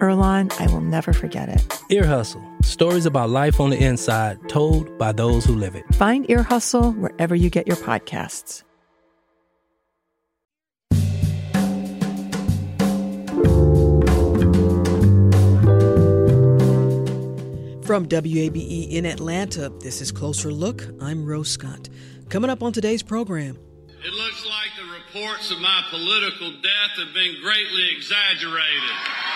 Earlonne, I will never forget it. Ear Hustle stories about life on the inside told by those who live it. Find Ear Hustle wherever you get your podcasts. From WABE in Atlanta, this is Closer Look. I'm Rose Scott. Coming up on today's program. It looks like the reports of my political death have been greatly exaggerated.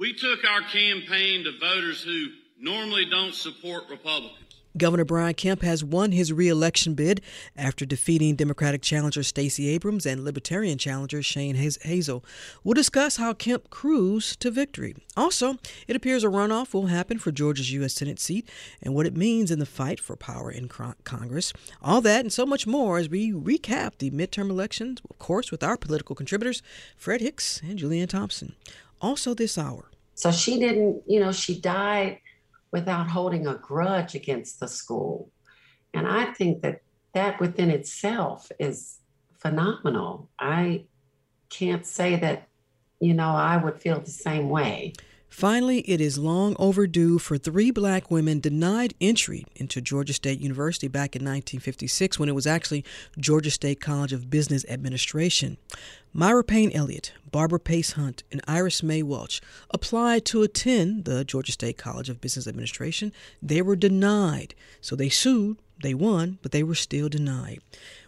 We took our campaign to voters who normally don't support Republicans. Governor Brian Kemp has won his reelection bid after defeating Democratic challenger Stacey Abrams and Libertarian challenger Shane Hazel. We'll discuss how Kemp cruised to victory. Also, it appears a runoff will happen for Georgia's U.S. Senate seat and what it means in the fight for power in Congress. All that and so much more as we recap the midterm elections, of course, with our political contributors, Fred Hicks and Julianne Thompson. Also, this hour, so she didn't, you know, she died without holding a grudge against the school. And I think that that within itself is phenomenal. I can't say that, you know, I would feel the same way. Finally, it is long overdue for three black women denied entry into Georgia State University back in 1956 when it was actually Georgia State College of Business Administration. Myra Payne Elliott, Barbara Pace Hunt, and Iris Mae Welch applied to attend the Georgia State College of Business Administration. They were denied, so they sued. They won, but they were still denied.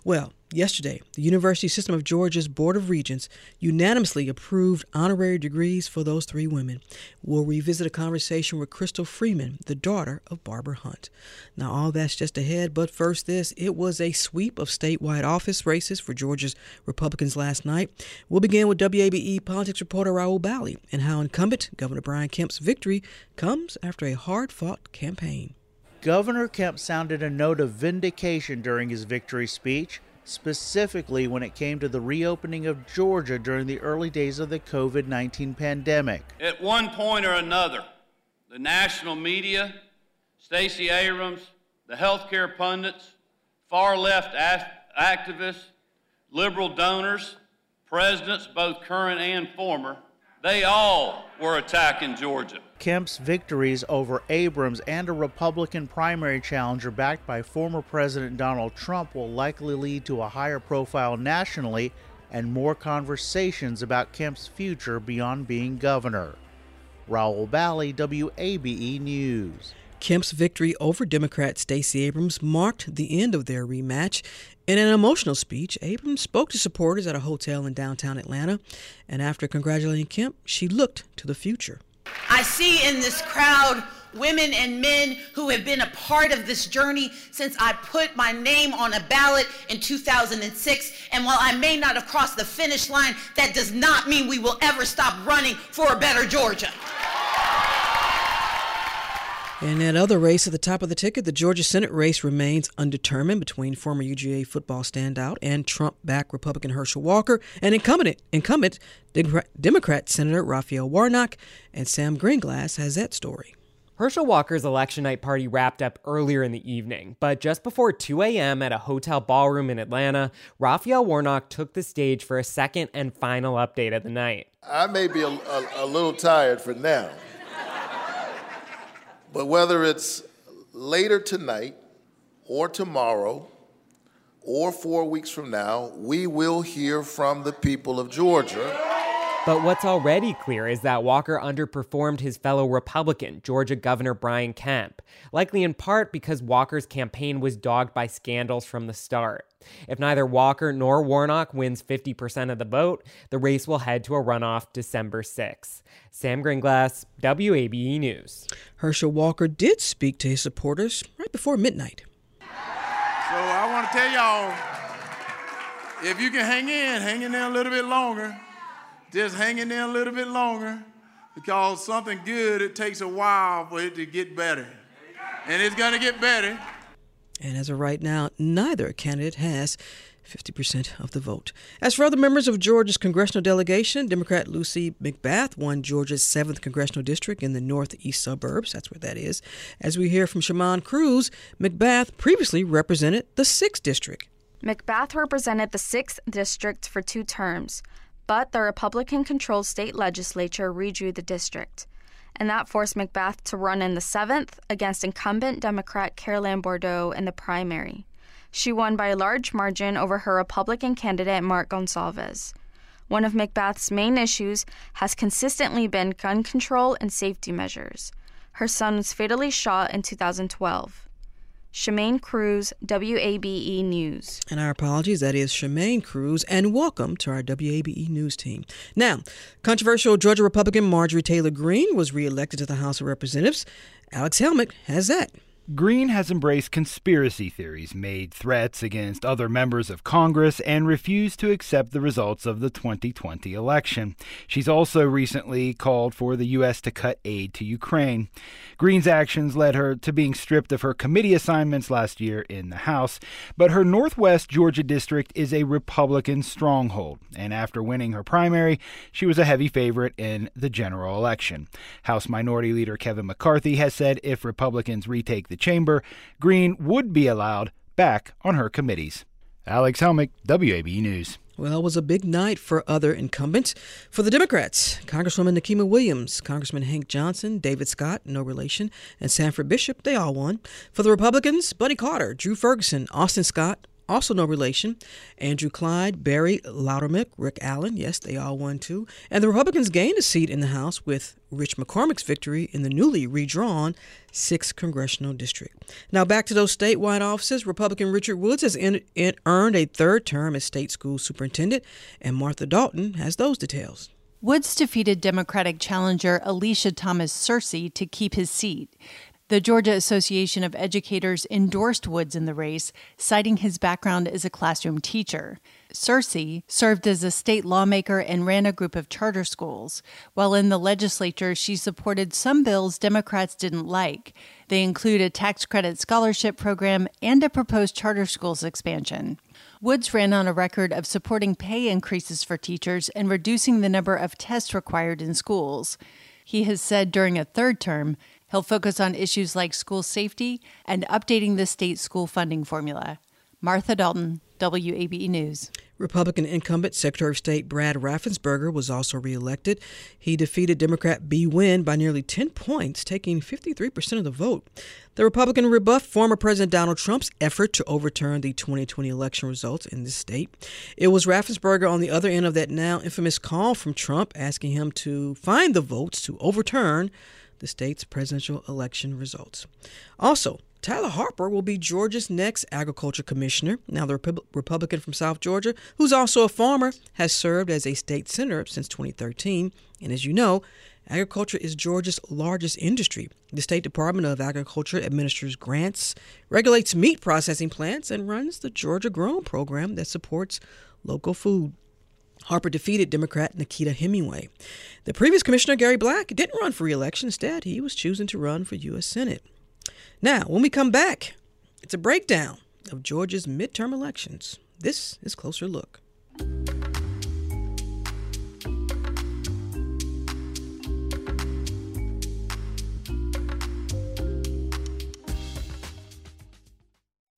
Well, yesterday, the University System of Georgia's Board of Regents unanimously approved honorary degrees for those three women. We'll revisit a conversation with Crystal Freeman, the daughter of Barbara Hunt. Now, all that's just ahead, but first, this it was a sweep of statewide office races for Georgia's Republicans last night. We'll begin with WABE politics reporter Rahul Bali and how incumbent Governor Brian Kemp's victory comes after a hard fought campaign. Governor Kemp sounded a note of vindication during his victory speech, specifically when it came to the reopening of Georgia during the early days of the COVID 19 pandemic. At one point or another, the national media, Stacey Abrams, the healthcare pundits, far left activists, liberal donors, presidents, both current and former, they all were attacking Georgia. Kemp's victories over Abrams and a Republican primary challenger backed by former President Donald Trump will likely lead to a higher profile nationally and more conversations about Kemp's future beyond being governor. Rahul Bali, WABE News. Kemp's victory over Democrat Stacey Abrams marked the end of their rematch. In an emotional speech, Abrams spoke to supporters at a hotel in downtown Atlanta, and after congratulating Kemp, she looked to the future. I see in this crowd women and men who have been a part of this journey since I put my name on a ballot in 2006. And while I may not have crossed the finish line, that does not mean we will ever stop running for a better Georgia. In that other race at the top of the ticket, the Georgia Senate race remains undetermined between former UGA football standout and Trump-backed Republican Herschel Walker and incumbent, incumbent Democrat Senator Raphael Warnock. And Sam Gringlas has that story. Herschel Walker's election night party wrapped up earlier in the evening, but just before 2 a.m. at a hotel ballroom in Atlanta, Raphael Warnock took the stage for a second and final update of the night. I may be a, a, a little tired for now. But whether it's later tonight or tomorrow or four weeks from now, we will hear from the people of Georgia But what's already clear is that Walker underperformed his fellow Republican, Georgia Governor Brian Kemp, likely in part because Walker's campaign was dogged by scandals from the start. If neither Walker nor Warnock wins 50% of the vote, the race will head to a runoff December 6. Sam Gringlas, WABE News. Herschel Walker did speak to his supporters right before midnight. So I want to tell y'all if you can hang in, hang in there a little bit longer just hang in there a little bit longer because something good, it takes a while for it to get better. And it's going to get better. And as of right now, neither candidate has 50% of the vote. As for other members of Georgia's congressional delegation, Democrat Lucy McBath won Georgia's 7th congressional district in the northeast suburbs. That's where that is. As we hear from Shaman Cruz, McBath previously represented the 6th district. McBath represented the 6th district for two terms but the Republican controlled state legislature redrew the district, and that forced McBath to run in the 7th against incumbent Democrat Carolyn Bourdeaux in the primary. She won by a large margin over her Republican candidate Mark Gonsalves. One of McBath's main issues has consistently been gun control and safety measures. Her son was fatally shot in 2012. Shemaine Cruz, WABE News. And our apologies, that is Shemaine Cruz, and welcome to our WABE News team. Now, controversial Georgia Republican Marjorie Taylor Greene was reelected to the House of Representatives. Alex Helmick has that. Greene has embraced conspiracy theories, made threats against other members of Congress, and refused to accept the results of the 2020 election. She's also recently called for the U.S. to cut aid to Ukraine. Greene's actions led her to being stripped of her committee assignments last year in the House, but her Northwest Georgia district is a Republican stronghold, and after winning her primary, she was a heavy favorite in the general election. House Minority Leader Kevin McCarthy has said if Republicans retake the chamber, Greene would be allowed back on her committees. Alex Helmick, WABE News. Well, it was a big night for other incumbents. For the Democrats, Congresswoman Nikema Williams, Congressman Hank Johnson, David Scott, no relation, and Sanford Bishop, they all won. For the Republicans, Buddy Carter, Drew Ferguson, Austin Scott, also no relation. Andrew Clyde, Barry Loudermilk, Rick Allen, yes, they all won too. And the Republicans gained a seat in the House with Rich McCormick's victory in the newly redrawn 6th congressional district. Now back to those statewide offices. Republican Richard Woods has in, in earned a third term as state school superintendent, and Martha Dalton has those details. Woods defeated Democratic challenger Alicia Thomas Searcy to keep his seat. The Georgia Association of Educators endorsed Woods in the race, citing his background as a classroom teacher. Searcy served as a state lawmaker and ran a group of charter schools. While in the legislature, she supported some bills Democrats didn't like. They include a tax credit scholarship program and a proposed charter schools expansion. Woods ran on a record of supporting pay increases for teachers and reducing the number of tests required in schools. He has said during a third term He'll focus on issues like school safety and updating the state school funding formula. Martha Dalton, WABE News. Republican incumbent Secretary of State Brad Raffensperger was also reelected. He defeated Democrat Bee Nguyen by nearly 10 points, taking 53% of the vote. The Republican rebuffed former President Donald Trump's effort to overturn the 2020 election results in the state. It was Raffensperger on the other end of that now infamous call from Trump asking him to find the votes to overturn the state's presidential election results. Also, Tyler Harper will be Georgia's next agriculture commissioner. Now, the Rep- Republican from South Georgia, who's also a farmer, has served as a state senator since 2013. And as you know, agriculture is Georgia's largest industry. The State Department of Agriculture administers grants, regulates meat processing plants, and runs the Georgia Grown program that supports local food. Harper defeated Democrat Nakita Hemingway. The previous commissioner, Gary Black, didn't run for reelection. Instead, he was choosing to run for U.S. Senate. Now, when we come back, it's a breakdown of Georgia's midterm elections. This is Closer Look.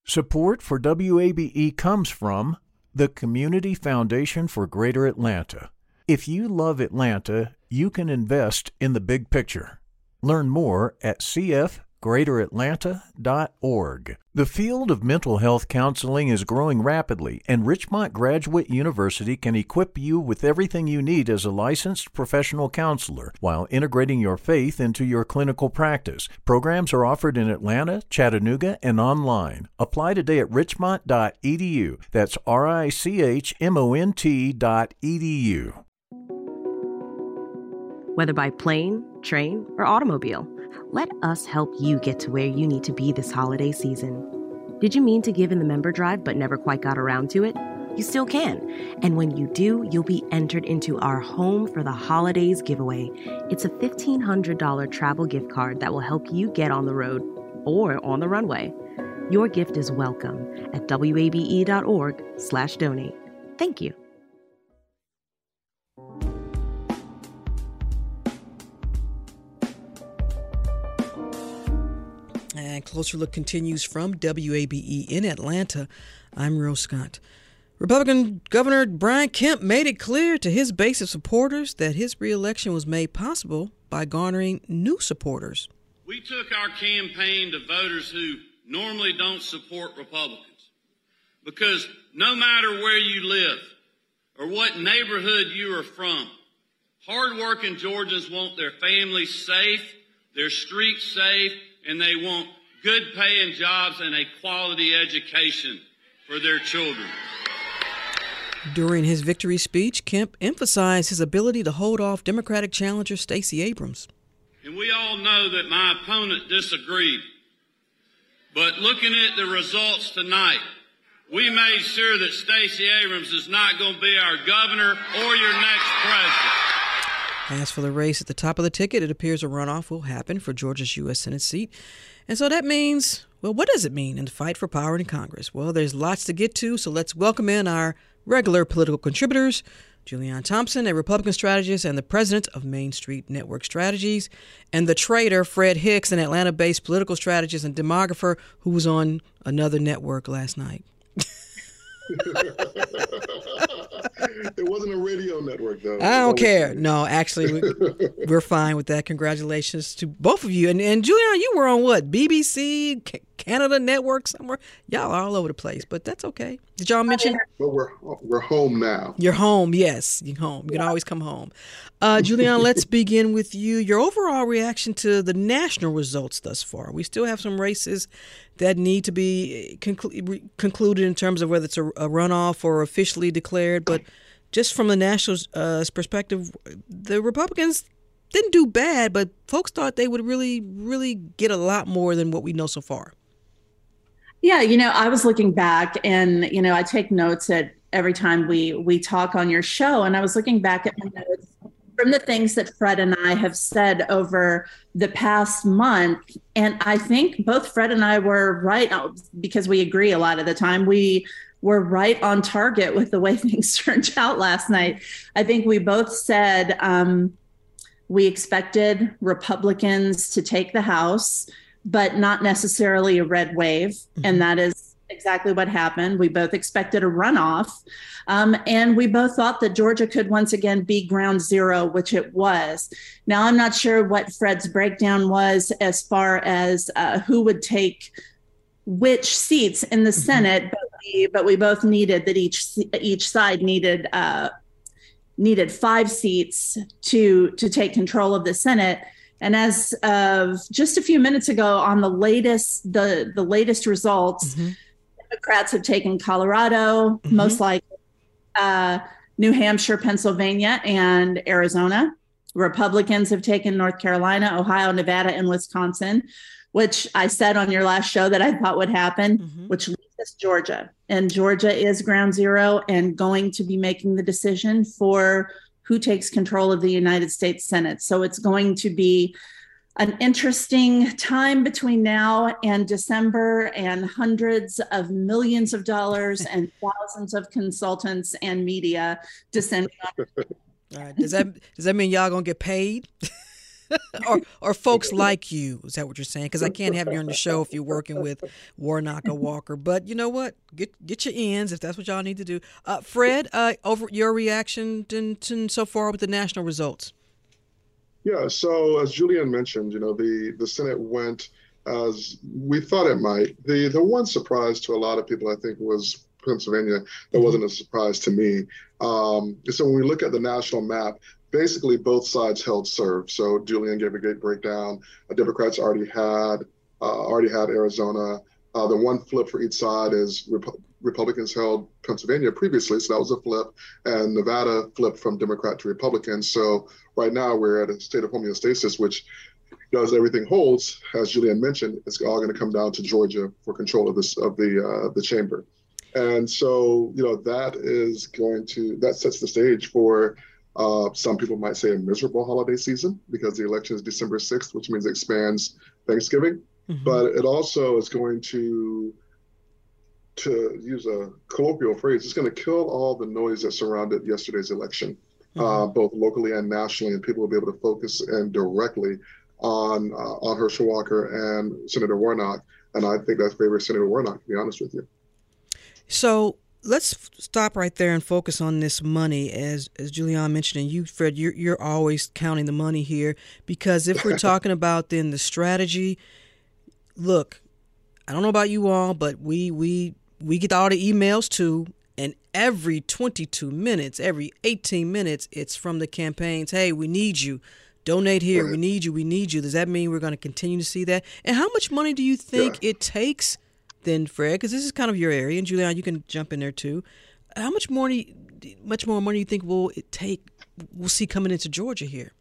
Support for WABE comes from the Community Foundation for Greater Atlanta. If you love Atlanta, you can invest in the big picture. Learn more at cfgreater.org. greateratlanta.org. The field of mental health counseling is growing rapidly, and Richmont Graduate University can equip you with everything you need as a licensed professional counselor while integrating your faith into your clinical practice. Programs are offered in Atlanta, Chattanooga, and online. Apply today at richmont.edu. That's R I C H M O N T.edu. Whether by plane, train, or automobile, let us help you get to where you need to be this holiday season. Did you mean to give in the member drive but never quite got around to it? You still can. And when you do, you'll be entered into our Home for the Holidays giveaway. It's a $1,500 travel gift card that will help you get on the road or on the runway. Your gift is welcome at wabe.org slash donate. Thank you. Closer Look continues from WABE in Atlanta. I'm Rose Scott. Republican Governor Brian Kemp made it clear to his base of supporters that his reelection was made possible by garnering new supporters. We took our campaign to voters who normally don't support Republicans because no matter where you live or what neighborhood you are from, hardworking Georgians want their families safe, their streets safe, and they want good paying jobs and a quality education for their children. During his victory speech, Kemp emphasized his ability to hold off Democratic challenger Stacey Abrams. And we all know that my opponent disagreed. But looking at the results tonight, we made sure that Stacey Abrams is not going to be our governor or your next president. As for the race at the top of the ticket, it appears a runoff will happen for Georgia's U.S. Senate seat. And so that means, well, what does it mean in the fight for power in Congress? Well, there's lots to get to, so let's welcome in our regular political contributors. Julianne Thompson, a Republican strategist and the president of Main Street Network Strategies, and the trader Fred Hicks, an Atlanta based political strategist and demographer who was on another network last night. it wasn't a radio network, though. I don't care. No, actually, we, are fine with that. Congratulations to both of you. And, and Julian, you were on what? BBC, Canada Network, somewhere? Y'all are all over the place, but that's okay. Did y'all mention? But we're we're home now. You're home. Yes, you're home. You can always come home. Uh, Julian, let's begin with you. Your overall reaction to the national results thus far. We still have some races that need to be conclu- concluded in terms of whether it's a, a, runoff or officially declared. But just from the national uh, perspective, the Republicans didn't do bad, but folks thought they would really, really get a lot more than what we know so far. Yeah, you know, I was looking back, and you know, I take notes at every time we we talk on your show, and I was looking back at my notes from the things that Fred and I have said over the past month. And I think both Fred and I were right uh, because we agree a lot of the time. We were right on target with the way things turned out last night. I think we both said um, we expected Republicans to take the House, but not necessarily a red wave. Mm-hmm. And that is exactly what happened. We both expected a runoff. Um, and we both thought that Georgia could once again be ground zero, which it was. Now, I'm not sure what Fred's breakdown was as far as uh, who would take which seats in the mm-hmm. Senate, but we, but we both needed that each each side needed uh, needed five seats to to take control of the Senate. And as of just a few minutes ago, on the latest the the latest results, mm-hmm. Democrats have taken Colorado, mm-hmm. most likely uh, New Hampshire, Pennsylvania, and Arizona. Republicans have taken North Carolina, Ohio, Nevada, and Wisconsin, which I said on your last show that I thought would happen, mm-hmm. which leaves us Georgia. And Georgia is ground zero and going to be making the decision for who takes control of the United States Senate. So it's going to be an interesting time between now and December, and hundreds of millions of dollars and thousands of consultants and media descending on. All right. Does that does that mean y'all gonna get paid? or or folks like you? Is that what you're saying? Because I can't have you on the show if you're working with Warnock or Walker. But you know what? Get get your ends if that's what y'all need to do. Uh, Fred, uh, over your reaction to, to so far with the national results. Yeah. So as Julian mentioned, you know, the the Senate went as we thought it might. The the one surprise to a lot of people, I think, was Pennsylvania. That mm-hmm. wasn't a surprise to me. Um, so when we look at the national map, basically both sides held serve. So Julian gave a great breakdown. The Democrats already had uh, already had Arizona. Uh, the one flip for each side is Rep- Republicans held Pennsylvania previously, so that was a flip, and Nevada flipped from Democrat to Republican. So right now we're at a state of homeostasis, which does everything holds, as Julian mentioned, it's all going to come down to Georgia for control of this of the uh, the chamber, and so you know that is going to that sets the stage for uh, some people might say a miserable holiday season because the election is December sixth, which means it expands Thanksgiving, mm-hmm. but it also is going to to use a colloquial phrase, it's going to kill all the noise that surrounded yesterday's election, mm-hmm. uh, both locally and nationally, and people will be able to focus and directly on uh, on Herschel Walker and Senator Warnock, and I think that's favors Senator Warnock. To be honest with you. So let's stop right there and focus on this money, as as Julian mentioned, and you, Fred, you're you're always counting the money here because if we're talking about then the strategy, look, I don't know about you all, but we we we get all the emails too, and every 22 minutes, every 18 minutes, it's from the campaigns. Hey, we need you donate here. Right. We need you. We need you. Does that mean we're going to continue to see that? And how much money do you think yeah. it takes then, Fred? Because this is kind of your area, and Julian, you can jump in there too. How much more, much more money do you think will it take? We'll see coming into Georgia here.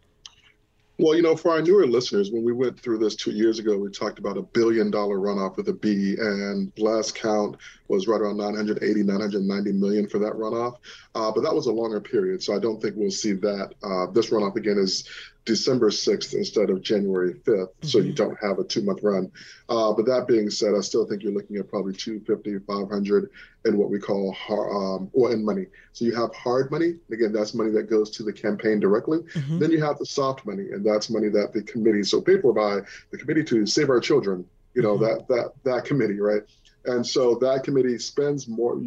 Well, you know, for our newer listeners, when we went through this two years ago, we talked about a billion dollar runoff with a B, and last count was right around 980, 990 million for that runoff. Uh, but that was a longer period, so I don't think we'll see that. Uh, this runoff again is December 6th instead of January 5th, mm-hmm. so you mm-hmm. don't have a two month run. Uh, but that being said, I still think you're looking at probably 250, 500 in what we call hard, um, or in money. So you have hard money. Again, that's money that goes to the campaign directly. Mm-hmm. Then you have the soft money, and that's money that the committee, so paid for by the committee to save our children, you know, mm-hmm. that, that, that committee, right? And so that committee spends more,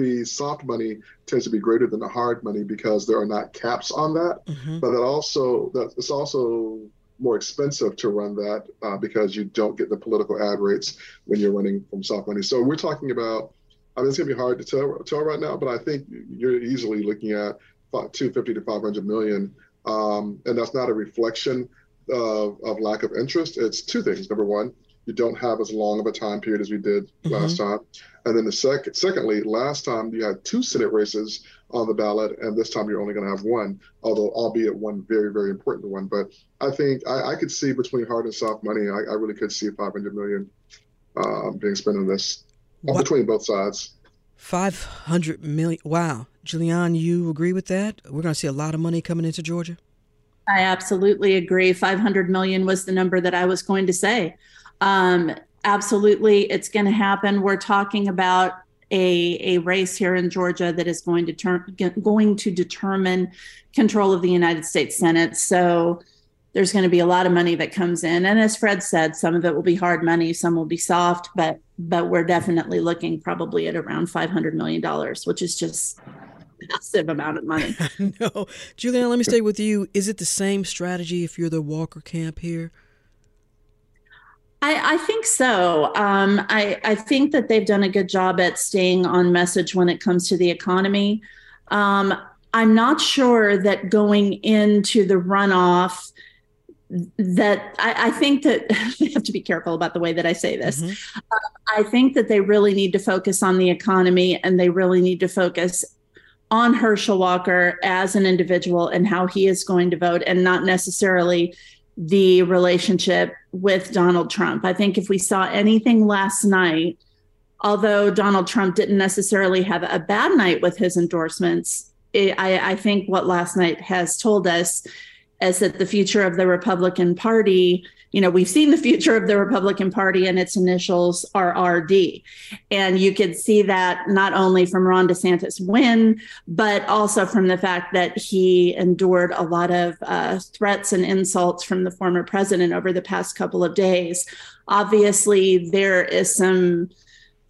the soft money tends to be greater than the hard money because there are not caps on that. Mm-hmm. But that also that it's also more expensive to run that uh, because you don't get the political ad rates when you're running from soft money. So we're talking about. I mean, it's gonna be hard to tell tell right now, but I think you're easily looking at 250 to 500 million, um, and that's not a reflection of, of lack of interest. It's two things. Number one, you don't have as long of a time period as we did mm-hmm. last time. And then the second, secondly, last time you had two Senate races on the ballot, and this time you're only going to have one, although albeit one very, very important one. But I think I, I could see between hard and soft money, I, I really could see 500 million um, being spent on this what? between both sides. 500 million. Wow. Julian, you agree with that? We're going to see a lot of money coming into Georgia. I absolutely agree. 500 million was the number that I was going to say. Um, absolutely, it's going to happen. We're talking about a, a race here in Georgia that is going to turn going to determine control of the United States Senate. So there's going to be a lot of money that comes in, and as Fred said, some of it will be hard money, some will be soft, but but we're definitely looking probably at around 500 million dollars, which is just massive amount of money. no, Julian, let me stay with you. Is it the same strategy if you're the Walker camp here? I, I think so. Um, I, I think that they've done a good job at staying on message when it comes to the economy. Um, I'm not sure that going into the runoff, that I, I, think that they have to be careful about the way that I say this. Mm-hmm. Uh, I think that they really need to focus on the economy and they really need to focus on Herschel Walker as an individual and how he is going to vote and not necessarily the relationship with Donald Trump. I think if we saw anything last night, although Donald Trump didn't necessarily have a bad night with his endorsements, it, I, I think what last night has told us is that the future of the Republican Party you know, we've seen the future of the Republican Party and its initials are RD. And you could see that not only from Ron DeSantis' win, but also from the fact that he endured a lot of uh, threats and insults from the former president over the past couple of days. Obviously, there is some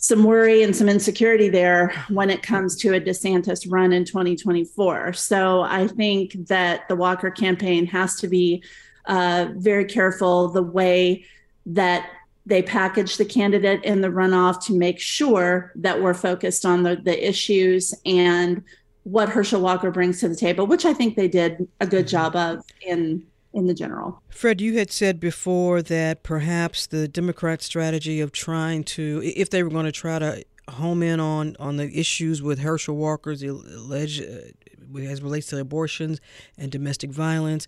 some worry and some insecurity there when it comes to a DeSantis run in 2024. So I think that the Walker campaign has to be uh, very careful the way that they package the candidate in the runoff to make sure that we're focused on the, the issues and what Herschel Walker brings to the table, which I think they did a good mm-hmm. job of in in the general. Fred, you had said before that perhaps the Democrat strategy of trying to, if they were going to try to home in on on the issues with Herschel Walker's alleged uh, as relates to abortions and domestic violence,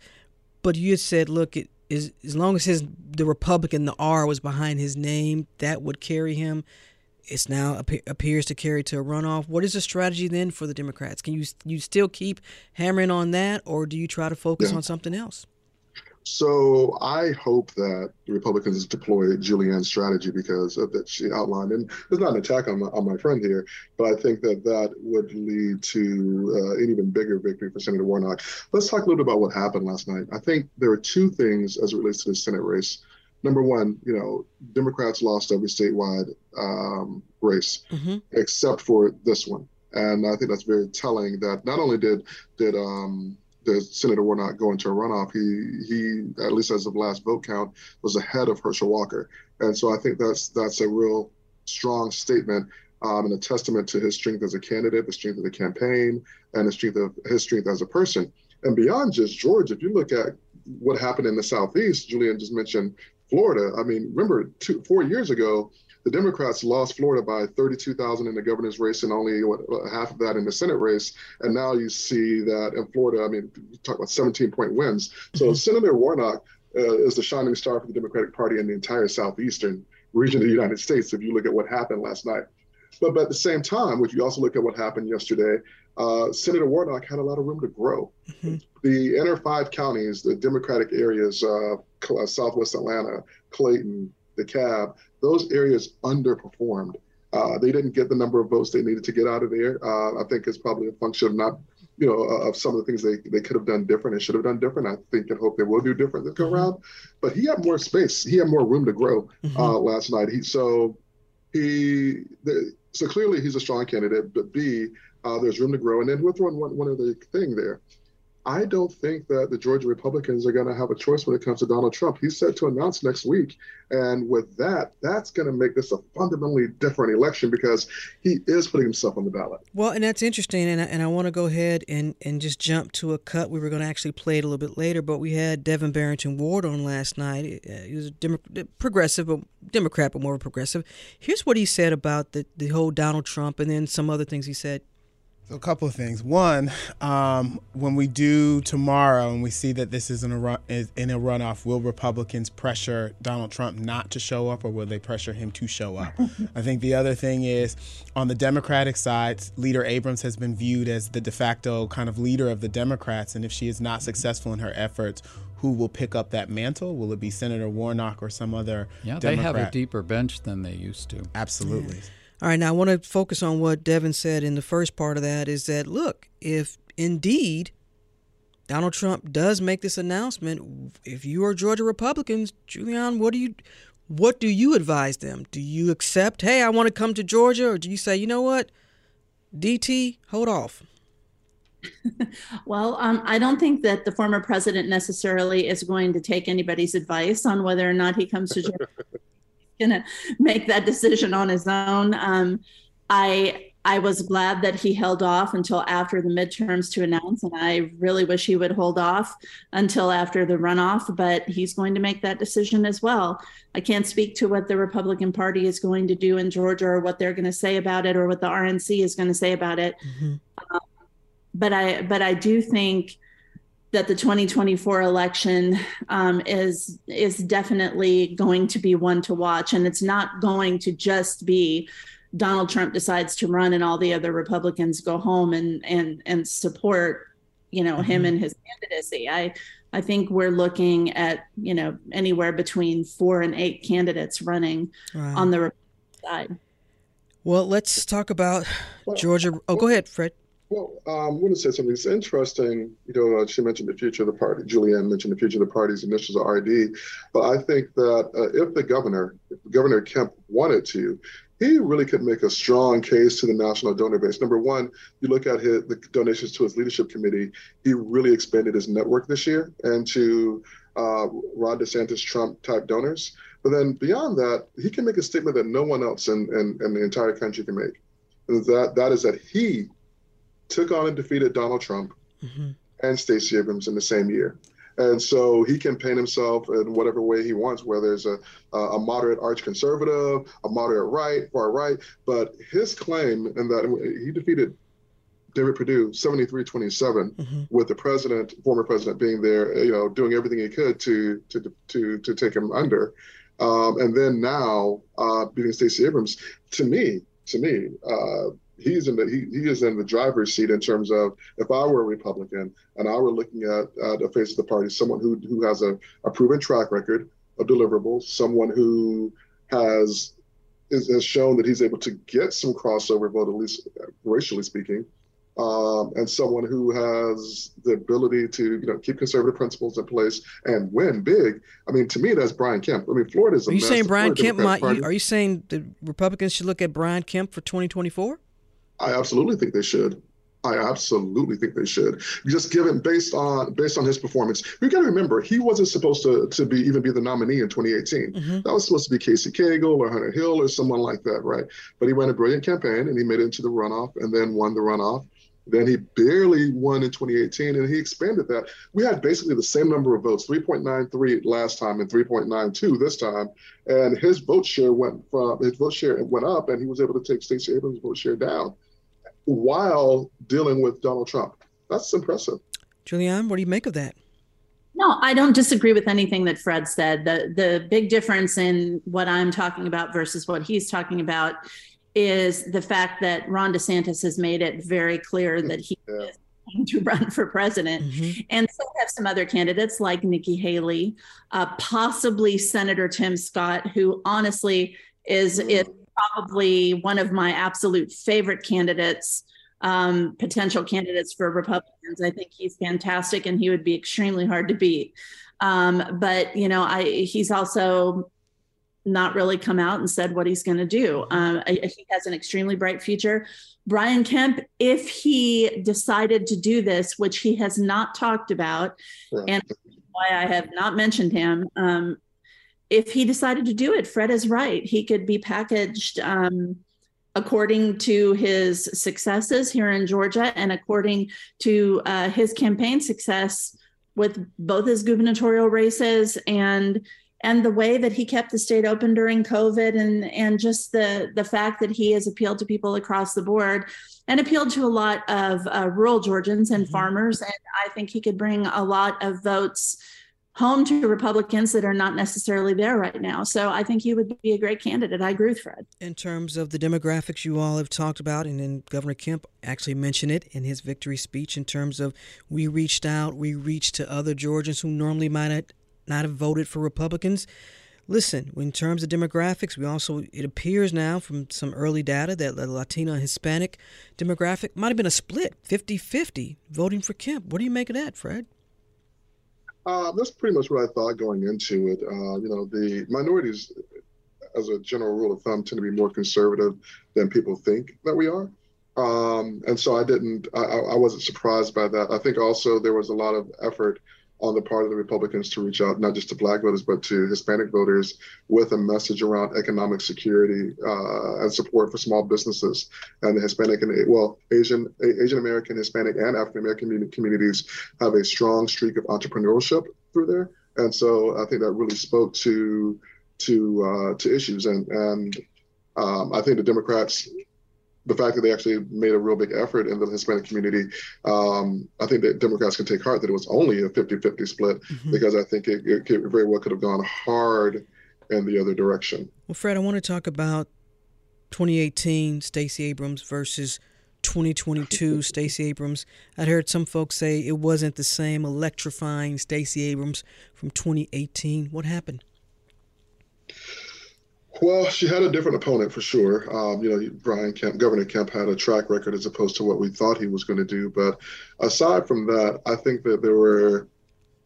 but you had said, look, it is as long as his the Republican the R was behind his name, that would carry him. It's now appears to carry to a runoff. What is the strategy then for the Democrats? Can you you still keep hammering on that, or do you try to focus yeah. on something else? So I hope that the Republicans deploy Julianne's strategy because of that she outlined, and it's not an attack on my, on my friend here, but I think that that would lead to uh, an even bigger victory for Senator Warnock. Let's talk a little bit about what happened last night. I think there are two things as it relates to the Senate race. Number one, you know, Democrats lost every statewide um, race mm-hmm. except for this one, and I think that's very telling. That not only did did um, the Senator Warnock go into a runoff, he he at least as of last vote count was ahead of Herschel Walker, and so I think that's that's a real strong statement um, and a testament to his strength as a candidate, the strength of the campaign, and the strength of his strength as a person. And beyond just Georgia, if you look at what happened in the Southeast, Julian just mentioned Florida. I mean, remember two four years ago, the Democrats lost Florida by 32,000 in the governor's race and only what, half of that in the Senate race. And now you see that in Florida, I mean, talk about 17 point wins. So mm-hmm. Senator Warnock uh, is the shining star for the Democratic Party in the entire southeastern region of the United States. If you look at what happened last night. But, but at the same time, if you also look at what happened yesterday, uh, Senator Warnock had a lot of room to grow. Mm-hmm. The inner five counties, the Democratic areas, uh, uh Southwest Atlanta, Clayton, DeKalb, those areas underperformed. Uh, they didn't get the number of votes they needed to get out of there. Uh, I think it's probably a function of not, you know, uh, of some of the things they, they could have done different and should have done different. I think and hope they will do different this go mm-hmm. around. But he had more space. He had more room to grow mm-hmm. Uh, last night. He so he the, so clearly he's a strong candidate. But B, uh, there's room to grow. And then we'll throw in one, one other thing there. I don't think that the Georgia Republicans are going to have a choice when it comes to Donald Trump. He's set to announce next week. And with that, that's going to make this a fundamentally different election because he is putting himself on the ballot. Well, and that's interesting. And I, and I want to go ahead and, and just jump to a cut. We were going to actually play it a little bit later, but we had Devin Barrington Ward on last night. Uh, he was a Demo- progressive, but Democrat, but more of a progressive. Here's what he said about the, the whole Donald Trump and then some other things he said so a couple of things. One, um, when we do tomorrow and we see that this is in a run, is in a runoff, will Republicans pressure Donald Trump not to show up, or will they pressure him to show up? I think the other thing is on the Democratic side, Leader Abrams has been viewed as the de facto kind of leader of the Democrats, and if she is not successful in her efforts, who will pick up that mantle? Will it be Senator Warnock or some other? Yeah, Democrat? they have a deeper bench than they used to. Absolutely. Yeah. All right, now I want to focus on what Devin said in the first part of that is that, look, if indeed Donald Trump does make this announcement, if you are Georgia Republicans, Julian, what do you what do you advise them? Do you accept, hey, I want to come to Georgia, or do you say, you know what, DT, hold off? well, um, I don't think that the former president necessarily is going to take anybody's advice on whether or not he comes to Georgia. to make that decision on his own. Um, I I was glad that he held off until after the midterms to announce, and I really wish he would hold off until after the runoff. But he's going to make that decision as well. I can't speak to what the Republican Party is going to do in Georgia, or what they're going to say about it, or what the RNC is going to say about it. Mm-hmm. Um, but I but I do think that the 2024 election um, is is definitely going to be one to watch, and it's not going to just be Donald Trump decides to run and all the other Republicans go home and and and support you know mm-hmm. him and his candidacy. I I think we're looking at you know anywhere between four and eight candidates running right. on the Republican side. Well, let's talk about Georgia. Oh, go ahead, Fred. Well, um, I want to say something. It's interesting. You know, uh, she mentioned the future of the party. Julianne mentioned the future of the party's initials are RD. But I think that uh, if the governor, if Governor Kemp wanted to, he really could make a strong case to the national donor base. Number one, you look at his, the donations to his leadership committee, he really expanded his network this year and to uh, Ron DeSantis Trump type donors. But then beyond that, he can make a statement that no one else in, in, in the entire country can make. And that that is that he took on and defeated Donald Trump mm-hmm. and Stacey Abrams in the same year. And so he can paint himself in whatever way he wants, whether it's a, a moderate arch conservative, a moderate right, far right. But his claim in that he defeated David Perdue 73 27 mm-hmm. with the president, former president being there, you know, doing everything he could to to to, to take him under. Um, and then now uh, beating Stacey Abrams, to me, to me, uh, he's in the he, he is in the driver's seat in terms of if I were a Republican and I were looking at uh, the face of the party, someone who who has a, a proven track record of deliverables, someone who has is, has shown that he's able to get some crossover vote, at least racially speaking, um, and someone who has the ability to you know keep conservative principles in place and win big. I mean, to me, that's Brian Kemp. I mean, Florida's. Are you saying Brian Kemp might? Are you saying the Republicans should look at Brian Kemp for 2024? I absolutely think they should. I absolutely think they should. Just given based on based on his performance, we got to remember he wasn't supposed to to be even be the nominee in 2018. Mm-hmm. That was supposed to be Casey Cagle or Hunter Hill or someone like that, right? But he ran a brilliant campaign and he made it into the runoff and then won the runoff. Then he barely won in 2018 and he expanded that. We had basically the same number of votes, 3.93 last time and 3.92 this time. And his vote share went from his vote share went up and he was able to take Stacey Abrams' vote share down while dealing with Donald Trump. That's impressive. Julianne, what do you make of that? No, I don't disagree with anything that Fred said. The the big difference in what I'm talking about versus what he's talking about is the fact that Ron DeSantis has made it very clear that he yeah. is going to run for president. Mm-hmm. And so have some other candidates like Nikki Haley, uh, possibly Senator Tim Scott, who honestly is, mm-hmm. is probably one of my absolute favorite candidates. Um, potential candidates for Republicans. I think he's fantastic and he would be extremely hard to beat. Um, but you know, I he's also not really come out and said what he's going to do. Um, I, he has an extremely bright future. Brian Kemp, if he decided to do this, which he has not talked about, and why I have not mentioned him, um, if he decided to do it, Fred is right. He could be packaged um, according to his successes here in Georgia and according to uh, his campaign success with both his gubernatorial races and and the way that he kept the state open during COVID and and just the the fact that he has appealed to people across the board and appealed to a lot of uh, rural Georgians and mm-hmm. farmers. And I think he could bring a lot of votes home to Republicans that are not necessarily there right now. So I think he would be a great candidate. I agree with Fred. In terms of the demographics you all have talked about, and then Governor Kemp actually mentioned it in his victory speech in terms of we reached out, we reached to other Georgians who normally might not have voted for Republicans. Listen, in terms of demographics, we also, it appears now from some early data that the Latino and Hispanic demographic might have been a split 50 50 voting for Kemp. What do you make of that, Fred? Uh, that's pretty much what I thought going into it. Uh, you know, the minorities, as a general rule of thumb, tend to be more conservative than people think that we are. Um, and so I didn't, I, I wasn't surprised by that. I think also there was a lot of effort on the part of the Republicans to reach out not just to black voters but to Hispanic voters with a message around economic security uh, and support for small businesses and the Hispanic and well Asian Asian American, Hispanic, and African American communities have a strong streak of entrepreneurship through there, and so I think that really spoke to to uh, to issues. And and um, I think the Democrats the fact that they actually made a real big effort in the Hispanic community, um, I think that Democrats can take heart that it was only a 50 50 split mm-hmm. because I think it, it, very well could have gone hard in the other direction. Well, Fred, I want to talk about 2018 Stacey Abrams versus 2022 Stacey Abrams. I'd heard some folks say it wasn't the same electrifying Stacey Abrams from 2018. What happened? Well, she had a different opponent for sure. Um, you know, Brian Kemp, Governor Kemp had a track record as opposed to what we thought he was going to do. But aside from that, I think that there were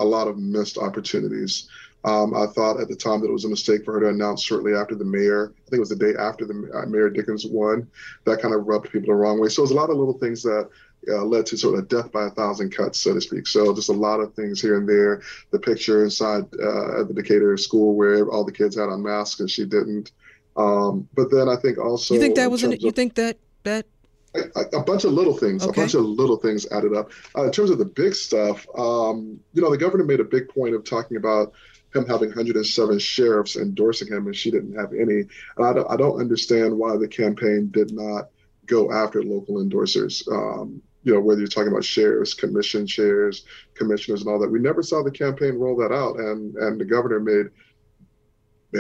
a lot of missed opportunities. Um, I thought at the time that it was a mistake for her to announce shortly after the mayor. I think it was the day after the uh, Mayor Dickens won. That kind of rubbed people the wrong way. So there's a lot of little things that uh, led to sort of death by a thousand cuts, so to speak. So just a lot of things here and there. The picture inside uh, at the Decatur school where all the kids had on masks and she didn't. Um, but then I think also you think that was an, you think that that a, a, bunch of little things, okay. a bunch of little things added up. Uh, in terms of the big stuff, um, you know, the governor made a big point of talking about him having 107 sheriffs endorsing him, and she didn't have any. And I don't, I don't understand why the campaign did not go after local endorsers. Um, you know, whether you're talking about shares, commission shares, commissioners, and all that. We never saw the campaign roll that out, and and the governor made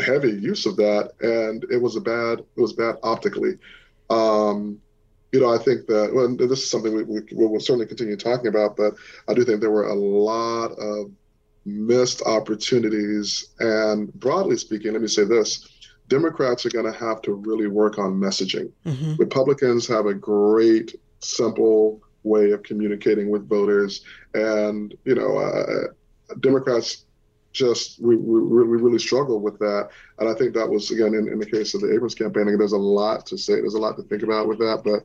heavy use of that, and it was a bad it was bad optically. Um, you know, I think that well, this is something we, we will certainly continue talking about, but I do think there were a lot of missed opportunities. And broadly speaking, let me say this Democrats are going to have to really work on messaging. Mm-hmm. Republicans have a great, simple way of communicating with voters. And, you know, uh, Democrats just, we, we, we, really struggle with that. And I think that was, again, in, in the case of the Abrams campaign, there's a lot to say, there's a lot to think about with that. But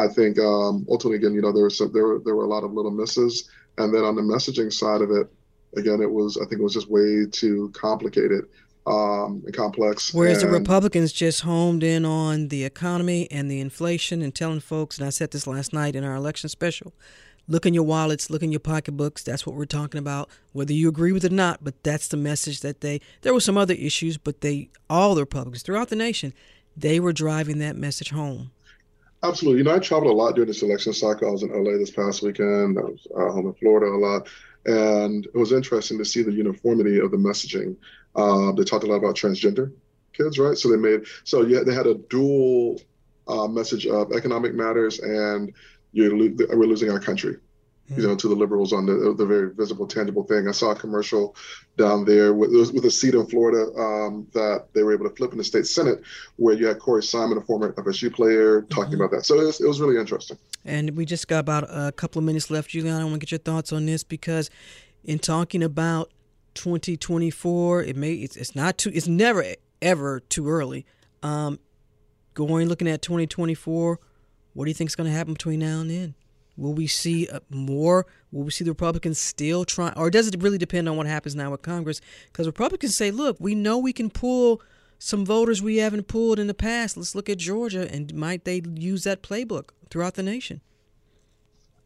I think um, ultimately, again, you know, there, was some, there, were, there were a lot of little misses. And then on the messaging side of it, again, it was I think it was just way too complicated um, and complex. Whereas and, the Republicans just homed in on the economy and the inflation and telling folks, and I said this last night in our election special. Look in your wallets, look in your pocketbooks. That's what we're talking about, whether you agree with it or not. But that's the message that they. There were some other issues, but they, all the Republicans throughout the nation, they were driving that message home. Absolutely. You know, I traveled a lot during this election cycle. I was in LA this past weekend. I was uh, home in Florida a lot. And it was interesting to see the uniformity of the messaging. Uh, they talked a lot about transgender kids, right? So they made so yeah, they had a dual uh, message of economic matters and you're we're losing our country you know, to the liberals on the the very visible, tangible thing. I saw a commercial down there with, with a seat in Florida um, that they were able to flip in the state senate, where you had Corey Simon, a former FSU player, talking mm-hmm. about that. So it was, it was really interesting. And we just got about a couple of minutes left, Julian. I want to get your thoughts on this because, in talking about 2024, it may it's, it's not too it's never ever too early. Um, going looking at 2024, what do you think is going to happen between now and then? Will we see uh, more? Will we see the Republicans still try, or does it really depend on what happens now with Congress? Because Republicans say, look, we know we can pull some voters we haven't pulled in the past. Let's look at Georgia, and might they use that playbook throughout the nation?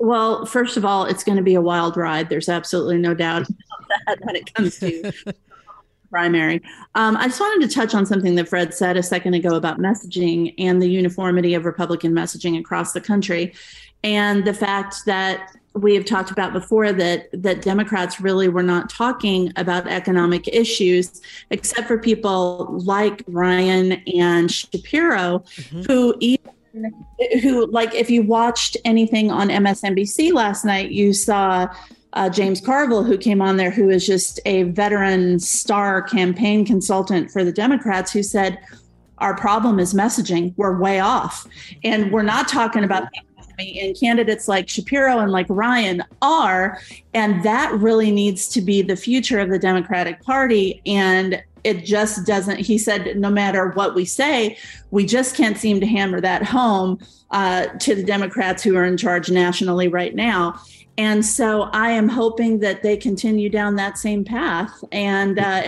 Well, first of all, it's going to be a wild ride. There's absolutely no doubt about that when it comes to primary. Um, I just wanted to touch on something that Fred said a second ago about messaging and the uniformity of Republican messaging across the country and the fact that we have talked about before that that Democrats really were not talking about economic issues, except for people like Ryan and Shapiro, mm-hmm. who even who like if you watched anything on MSNBC last night, you saw uh, James Carville, who came on there, who is just a veteran star campaign consultant for the Democrats, who said, Our problem is messaging. We're way off. And we're not talking about and candidates like Shapiro and like Ryan are. And that really needs to be the future of the Democratic Party. And it just doesn't, he said, no matter what we say, we just can't seem to hammer that home uh, to the Democrats who are in charge nationally right now. And so I am hoping that they continue down that same path and uh,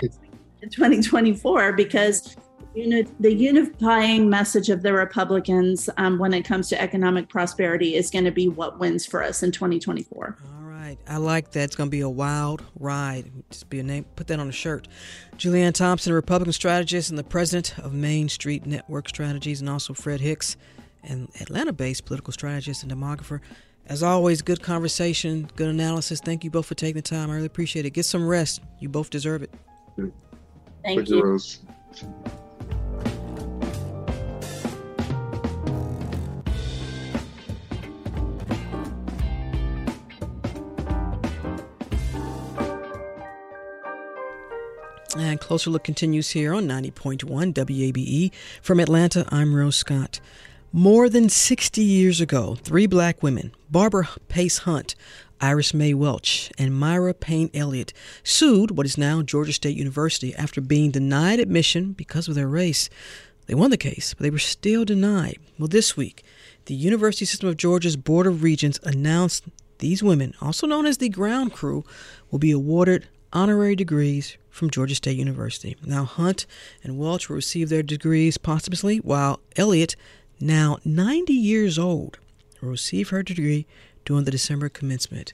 in 2024 because uni- the unifying message of the Republicans um, when it comes to economic prosperity is going to be what wins for us in 2024. All right. I like that. It's going to be a wild ride. Just be a name, put that on a shirt. Julianne Thompson, a Republican strategist and the president of Main Street Network Strategies, and also Fred Hicks, an Atlanta based political strategist and demographer. As always, good conversation, good analysis. Thank you both for taking the time. I really appreciate it. Get some rest. You both deserve it. Thank, Thank you. Rose. And Closer Look continues here on 90.1 WABE. From Atlanta, I'm Rose Scott. More than 60 years ago, three black women, Barbara Pace Hunt, Iris Mae Welch, and Myra Payne Elliott, sued what is now Georgia State University after being denied admission because of their race. They won the case, but they were still denied. Well, this week, the University System of Georgia's Board of Regents announced these women, also known as the ground crew, will be awarded honorary degrees from Georgia State University. Now, Hunt and Welch will receive their degrees posthumously, while Elliott, now 90 years old, will receive her degree during the December commencement.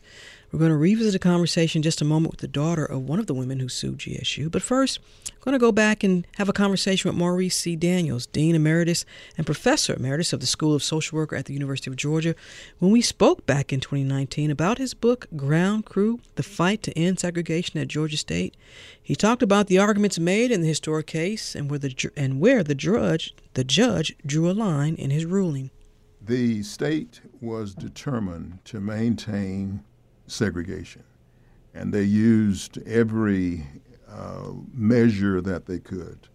We're going to revisit the conversation just a moment with the daughter of one of the women who sued GSU. But first, I'm going to go back and have a conversation with Maurice C. Daniels, Dean Emeritus and Professor Emeritus of the School of Social Work at the University of Georgia, when we spoke back in 2019 about his book, Ground Crew The Fight to End Segregation at Georgia State. He talked about the arguments made in the historic case and where the, and where the judge, the judge drew a line in his ruling. The state was determined to maintain segregation. And they used every uh, measure that they could.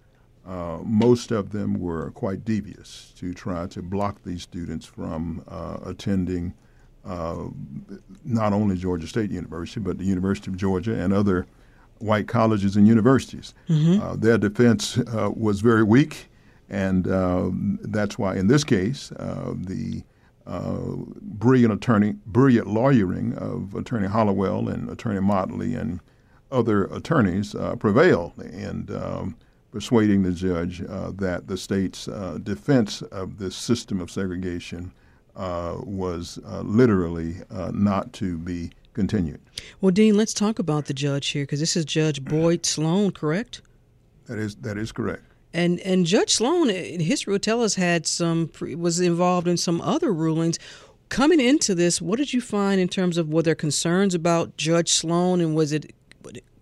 Uh, most of them were quite devious to try to block these students from uh, attending uh, not only Georgia State University, but the University of Georgia and other white colleges and universities. Mm-hmm. Uh, their defense uh, was very weak, and that's why, in this case, the uh, brilliant attorney, brilliant lawyering of Attorney Hollowell and Attorney Motley and other attorneys uh, prevailed in um, persuading the judge uh, that the state's uh, defense of this system of segregation uh, was uh, literally not to be continued. Well, Dean, let's talk about the judge here because this is Judge Boyd Sloan, correct? That is that is correct. And and Judge Sloan, history will tell us, had some was involved in some other rulings. Coming into this, what did you find in terms of were there concerns about Judge Sloan, and was it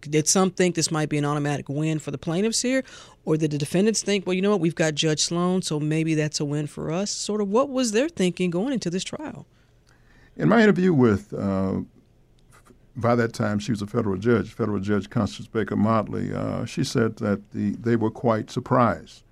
did some think this might be an automatic win for the plaintiffs here, or did the defendants think, well, you know what, we've got Judge Sloan, so maybe that's a win for us? Sort of, what was their thinking going into this trial? In my interview with uh, by that time she was a federal judge, federal judge Constance Baker Motley. Uh, she said that the, they were quite surprised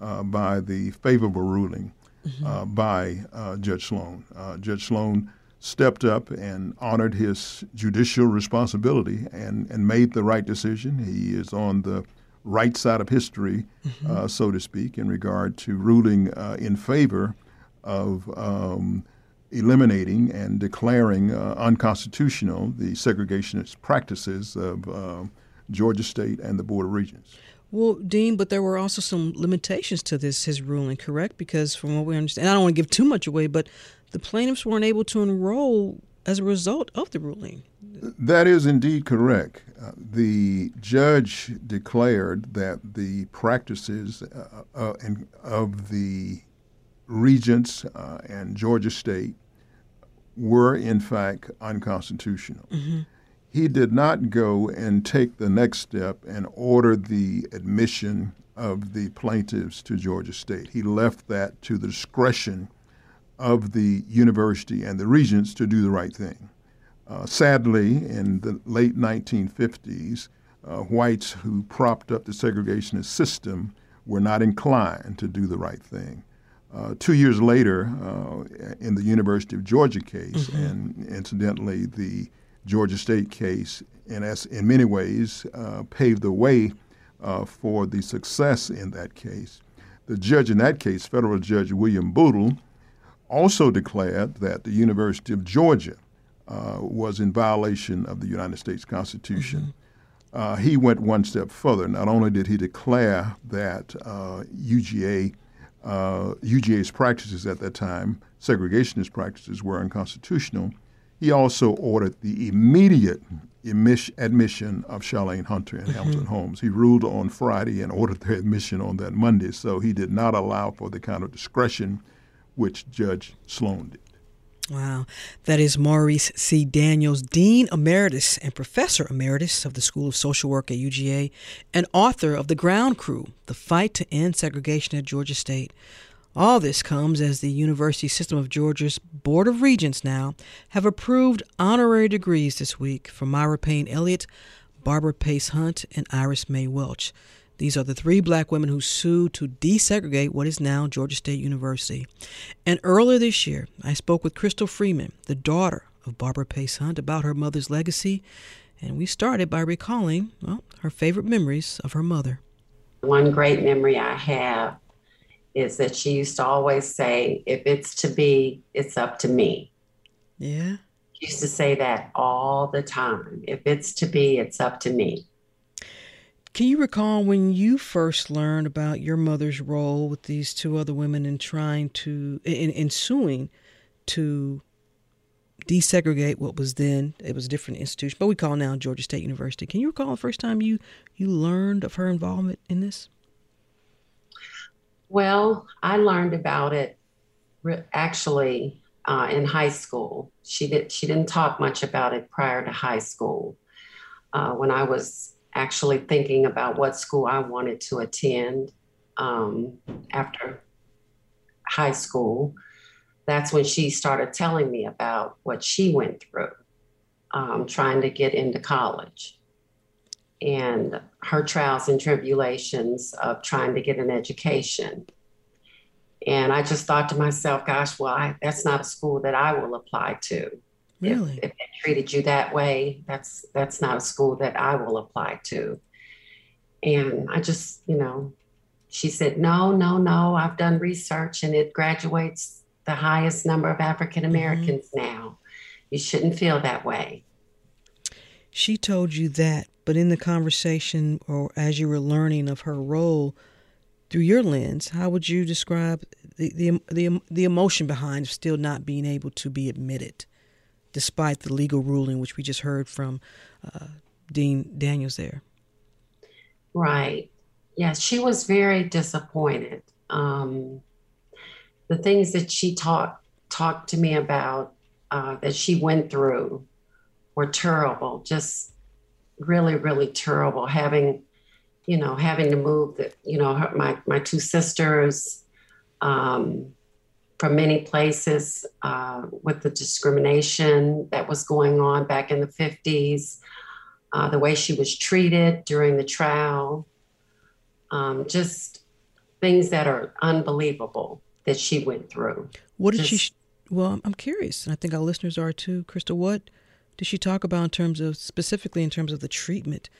uh, by the favorable ruling mm-hmm. uh, by uh, Judge Sloan. Uh, Judge Sloan stepped up and honored his judicial responsibility and, and made the right decision. He is on the right side of history, mm-hmm. Uh, so to speak, in regard to ruling in favor of. Um, eliminating and declaring uh, unconstitutional the segregationist practices of uh, Georgia State and the Board of Regents. Well, Dean, but there were also some limitations to this his ruling, correct? Because from what we understand, I don't want to give too much away, but the plaintiffs weren't able to enroll as a result of the ruling. That is indeed correct. Uh, the judge declared that the practices uh, uh, in, of the regents uh, and Georgia State were in fact unconstitutional. Mm-hmm. He did not go and take the next step and order the admission of the plaintiffs to Georgia State. He left that to the discretion of the university and the regents to do the right thing. Uh, sadly, in the late 1950s, uh, whites who propped up the segregationist system were not inclined to do the right thing. Uh, two years later, uh, in the University of Georgia case, mm-hmm. and incidentally, the Georgia State case, in, as, in many ways, uh, paved the way uh, for the success in that case. The judge in that case, federal judge William Bootle, also declared that the University of Georgia uh, was in violation of the United States Constitution. Mm-hmm. he went one step further. Not only did he declare that UGA uh, UGA's practices at that time, segregationist practices, were unconstitutional. He also ordered the immediate admission of Charlayne Hunter and mm-hmm. Hamilton Holmes. He ruled on Friday and ordered their admission on that Monday, so he did not allow for the kind of discretion which Judge Sloan did. Wow. That is Maurice C. Daniels, Dean Emeritus and Professor Emeritus of the School of Social Work at UGA, and author of The Ground Crew The Fight to End Segregation at Georgia State. All this comes as the University System of Georgia's Board of Regents now have approved honorary degrees this week for Myra Payne Elliott, Barbara Pace Hunt, and Iris Mae Welch. These are the three black women who sued to desegregate what is now Georgia State University. And earlier this year, I spoke with Crystal Freeman, the daughter of Barbara Pace Hunt, about her mother's legacy. And we started by recalling, well, her favorite memories of her mother. One great memory I have is that she used to always say, if it's to be, it's up to me. Yeah. She used to say that all the time. If it's to be, it's up to me. Can you recall when you first learned about your mother's role with these two other women in trying to, in, in suing to desegregate what was then it was a different institution, but we call now Georgia State University. Can you recall the first time you you learned of her involvement in this? Well, I learned about it actually uh, in high school. She did. She didn't talk much about it prior to high school. Uh, when I was actually thinking about what school I wanted to attend um, after high school, that's when she started telling me about what she went through um, trying to get into college and her trials and tribulations of trying to get an education. And I just thought to myself, gosh, well, I, that's not a school that I will apply to. Really? If, if they treated you that way, that's that's not a school that I will apply to. And I just, you know, she said, no, no, no, I've done research and it graduates the highest number of African Americans mm-hmm. now. You shouldn't feel that way. She told you that, but in the conversation or as you were learning of her role through your lens, how would you describe the the the, the emotion behind still not being able to be admitted, despite the legal ruling, which we just heard from uh, Dean Daniels there? Right. Yes, she was very disappointed. Um, the things that she talked talked to me about uh, that she went through were terrible. Just really, really terrible. Having, you know, having to move the, you know, her, my my two sisters um, from many places uh, with the discrimination that was going on back in the fifties. Uh, the way she was treated during the trial, um, just things that are unbelievable that she went through. What did Just, she? Well, I'm curious, and I think our listeners are too. Crystal, what did she talk about in terms of specifically in terms of the treatment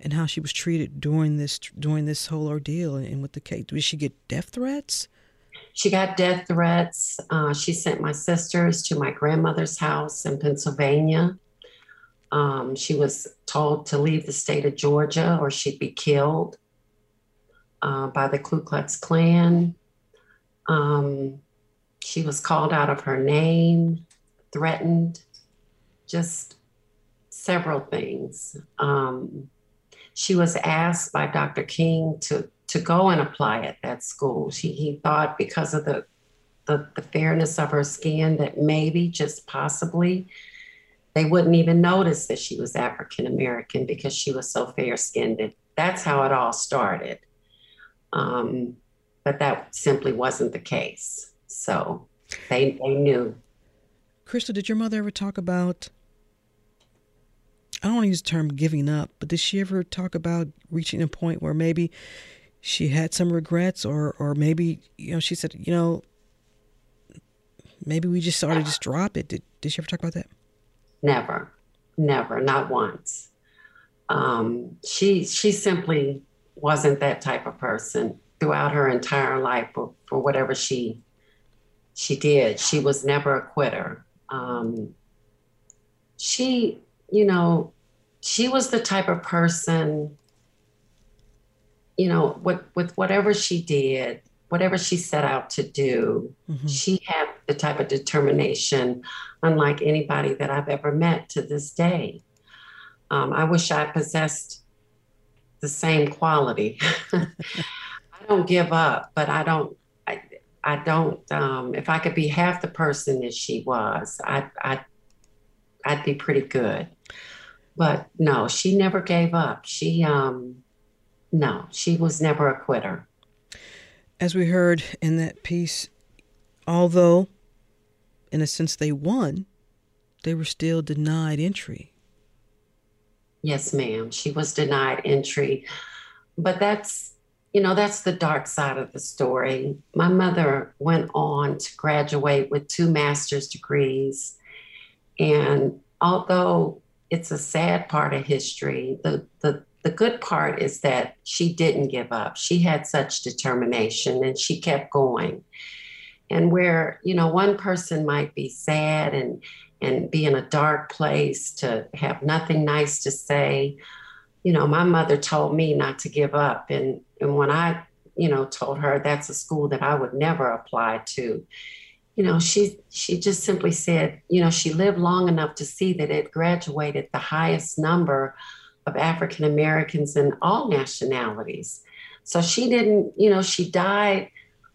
and how she was treated during this during this whole ordeal and, with the case? Did she get death threats? She got death threats. Uh, she sent my sisters to my grandmother's house in Pennsylvania. Um, she was told to leave the state of Georgia or she'd be killed uh, by the Ku Klux Klan. Um, she was called out of her name, threatened, just several things. Um, she was asked by Dr. King to to go and apply at that school. She, he thought because of the, the the fairness of her skin that maybe, just possibly, they wouldn't even notice that she was African American because she was so fair skinned. That's how it all started. Um, but that simply wasn't the case. So they, they knew. Crystal, did your mother ever talk about? I don't want to use the term giving up, but did she ever talk about reaching a point where maybe she had some regrets, or or maybe you know she said, you know, maybe we just sort to just drop it. Did did she ever talk about that? Never, never, not once. Um, she she simply wasn't that type of person throughout her entire life for, for whatever she she did. She was never a quitter. Um, she, you know, she was the type of person, you know, with, with whatever she did, whatever she set out to do, mm-hmm. she had the type of determination unlike anybody that I've ever met to this day. Um, I wish I possessed the same quality. I don't give up, but I don't. I, I don't. Um, if I could be half the person that she was, I, I, I'd be pretty good. But no, she never gave up. She, um, no, she was never a quitter. As we heard in that piece, although, in a sense, they won, they were still denied entry. Yes, ma'am. She was denied entry, but that's you know, that's the dark side of the story. My mother went on to graduate with two master's degrees. And although it's a sad part of history, the, the, the good part is that she didn't give up. She had such determination and she kept going. And where, you know, one person might be sad and and be in a dark place to have nothing nice to say. You know, my mother told me not to give up. And and when I, you know, told her that's a school that I would never apply to, you know, she she just simply said, you know, she lived long enough to see that it graduated the highest number of African Americans in all nationalities. So she didn't, you know, she died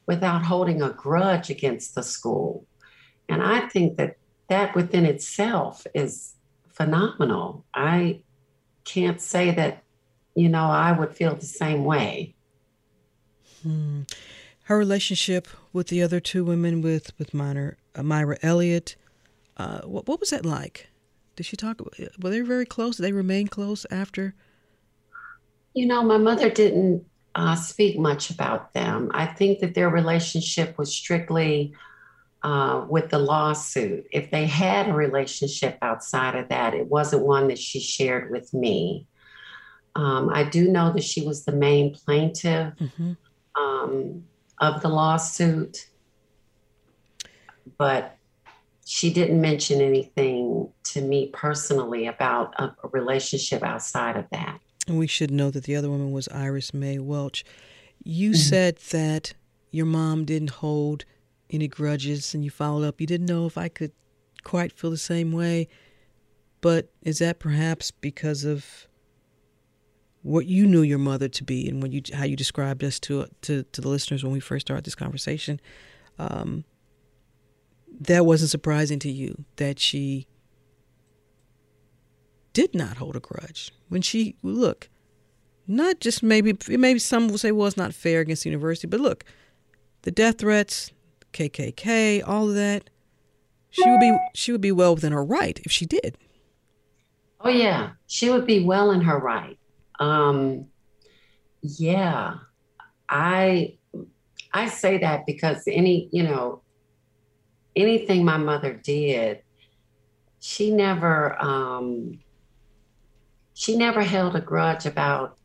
without holding a grudge against the school. And I think that that within itself is phenomenal. I can't say that, you know, I would feel the same way. Hmm. Her relationship with the other two women, with with Myra, uh, Myra Elliott, uh, what, what was that like? Did she talk? Were they very close? Did they remain close after? You know, my mother didn't uh, speak much about them. I think that their relationship was strictly uh, with the lawsuit. If they had a relationship outside of that, it wasn't one that she shared with me. Um, I do know that she was the main plaintiff mm-hmm. um, of the lawsuit, but she didn't mention anything to me personally about a, a relationship outside of that. And we should know that the other woman was Iris Mae Welch. You mm-hmm. said that your mom didn't hold any grudges and you followed up. You didn't know if I could quite feel the same way. But is that perhaps because of what you knew your mother to be and when you how you described us to to, to the listeners when we first started this conversation? Um, that wasn't surprising to you that she did not hold a grudge. When she look not just maybe maybe some will say well it's not fair against the university but look the death threats kkk all of that she would be she would be well within her right if she did. Oh yeah. She would be well in her right um yeah i i say that because any you know anything my mother did, she never um, she never held a grudge about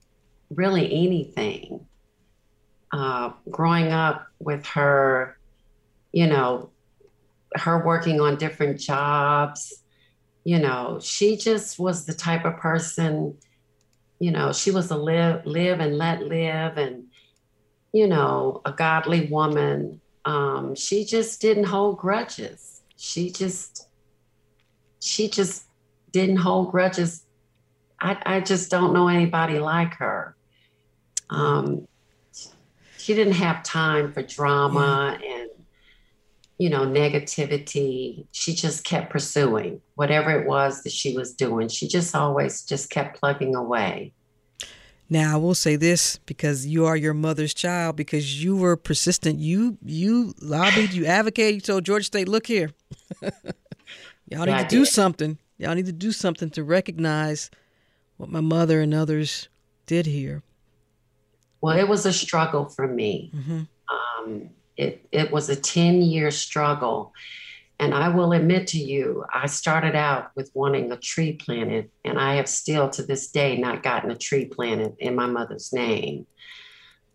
really anything. Uh, growing up with her, you know, her working on different jobs, you know, she just was the type of person, you know, she was a live live and let live and you know, a godly woman um, she just didn't hold grudges. She just, she just didn't hold grudges. I, I just don't know anybody like her. Um, she didn't have time for drama yeah. and, you know, negativity. She just kept pursuing whatever it was that she was doing. She just always just kept plugging away. Now I will say this because you are your mother's child because you were persistent. You you lobbied, you advocated, you told Georgia State, look here. Y'all need yeah, to do something. Y'all need to do something to recognize what my mother and others did here. Well, it was a struggle for me. Mm-hmm. Um, it it was a ten year struggle, and I will admit to you, I started out with wanting a tree planted, and I have still to this day not gotten a tree planted in my mother's name.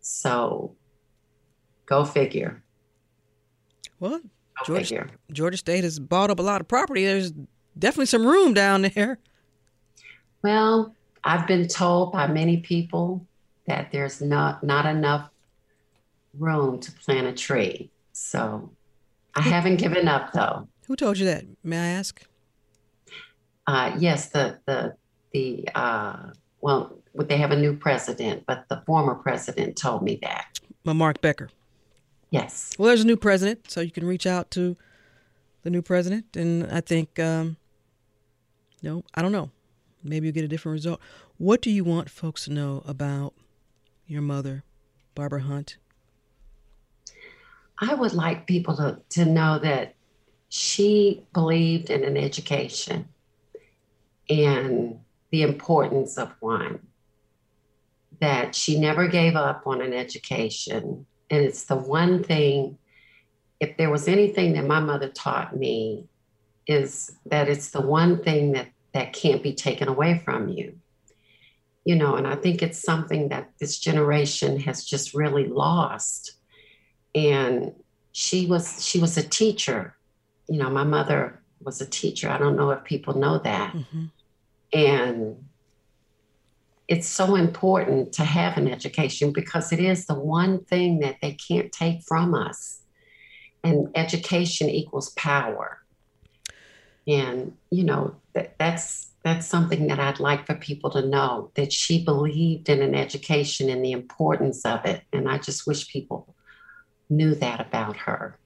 So go figure. Well, go Georgia, figure. Georgia State has bought up a lot of property. There's definitely some room down there. Well, I've been told by many people that there's not not enough room to plant a tree. So I haven't given up though. Who told you that? May I ask? Uh, yes, the the the uh, well, they have a new president, but the former president told me that. Mark Becker. Yes. Well, there's a new president, so you can reach out to the new president, and I think, um, no, I don't know. Maybe you'll get a different result. What do you want folks to know about your mother, Barbara Hunt, I would like people to, to know that she believed in an education and the importance of one, that she never gave up on an education. And it's the one thing, if there was anything that my mother taught me, is that it's the one thing that, that can't be taken away from you. you know, and I think it's something that this generation has just really lost. And she was she was a teacher. You know, my mother was a teacher. I don't know if people know that. Mm-hmm. And it's so important to have an education because it is the one thing that they can't take from us. And education equals power. And, you know, that, that's that's something that I'd like for people to know that she believed in an education and the importance of it. And I just wish people knew that about her.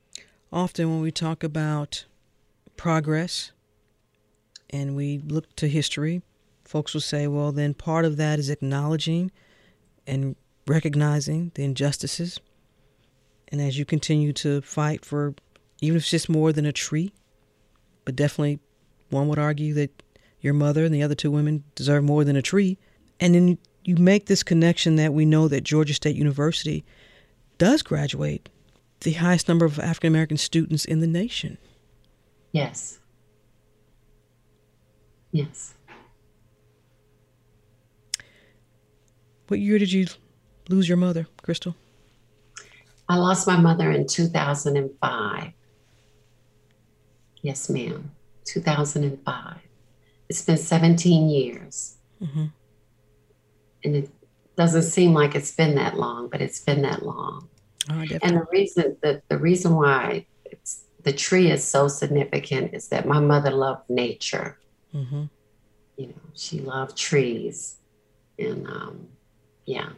Often, when we talk about progress and we look to history, folks will say, well, then part of that is acknowledging and recognizing the injustices. And as you continue to fight for, even if it's just more than a tree, but definitely one would argue that your mother and the other two women deserve more than a tree. And then you make this connection that we know that Georgia State University does graduate the highest number of African American students in the nation. Yes. Yes. What year did you lose your mother, Crystal? I lost my mother in 2005. Yes, ma'am. 2005. It's been 17 years. Mm-hmm. And it doesn't seem like it's been that long, but it's been that long. Oh, and the reason that the reason why the tree is so significant is that my mother loved nature. Mm-hmm. You know, she loved trees, and um, yeah.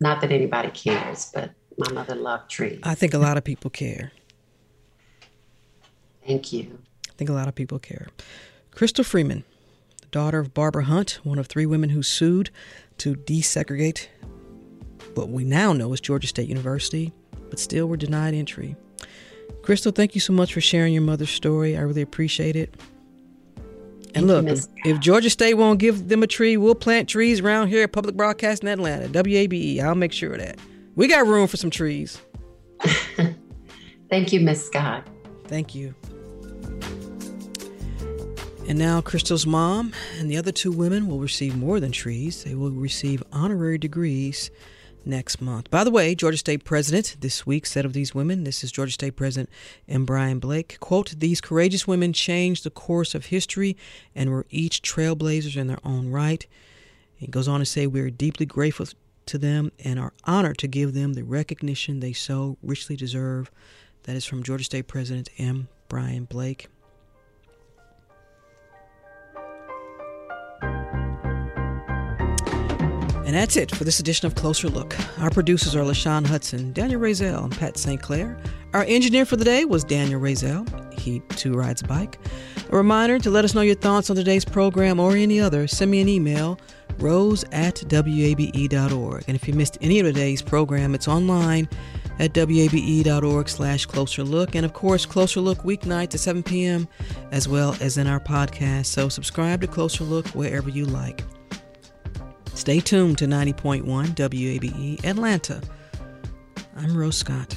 Not that anybody cares, but my mother loved trees. I think a lot of people care. Thank you. I think a lot of people care. Crystal Freeman, the daughter of Barbara Hunt, one of three women who sued to desegregate what we now know as Georgia State University, but still were denied entry. Crystal, thank you so much for sharing your mother's story. I really appreciate it. And look, if, if Georgia State won't give them a tree, we'll plant trees around here at Public Broadcasting Atlanta, WABE. I'll make sure of that. We got room for some trees. Thank you, Miss Scott. Thank you. And now, Crystal's mom and the other two women will receive more than trees. They will receive honorary degrees next month. By the way, Georgia State President this week said of these women, this is Georgia State President M. Brian Blake, quote, these courageous women changed the course of history and were each trailblazers in their own right. He goes on to say, we are deeply grateful to them and are honored to give them the recognition they so richly deserve. That is from Georgia State President M. Brian Blake. And that's it for this edition of Closer Look. Our producers are LaShawn Hudson, Daniel Razel, and Pat St. Clair. Our engineer for the day was Daniel Razel. He too rides a bike. A reminder to let us know your thoughts on today's program or any other, send me an email, rose at wabe.org. And if you missed any of today's program, it's online at wabe.org slash closer look. And of course, Closer Look weeknights at 7 p.m. as well as in our podcast. So subscribe to Closer Look wherever you like. Stay tuned to 90.1 WABE Atlanta. I'm Rose Scott.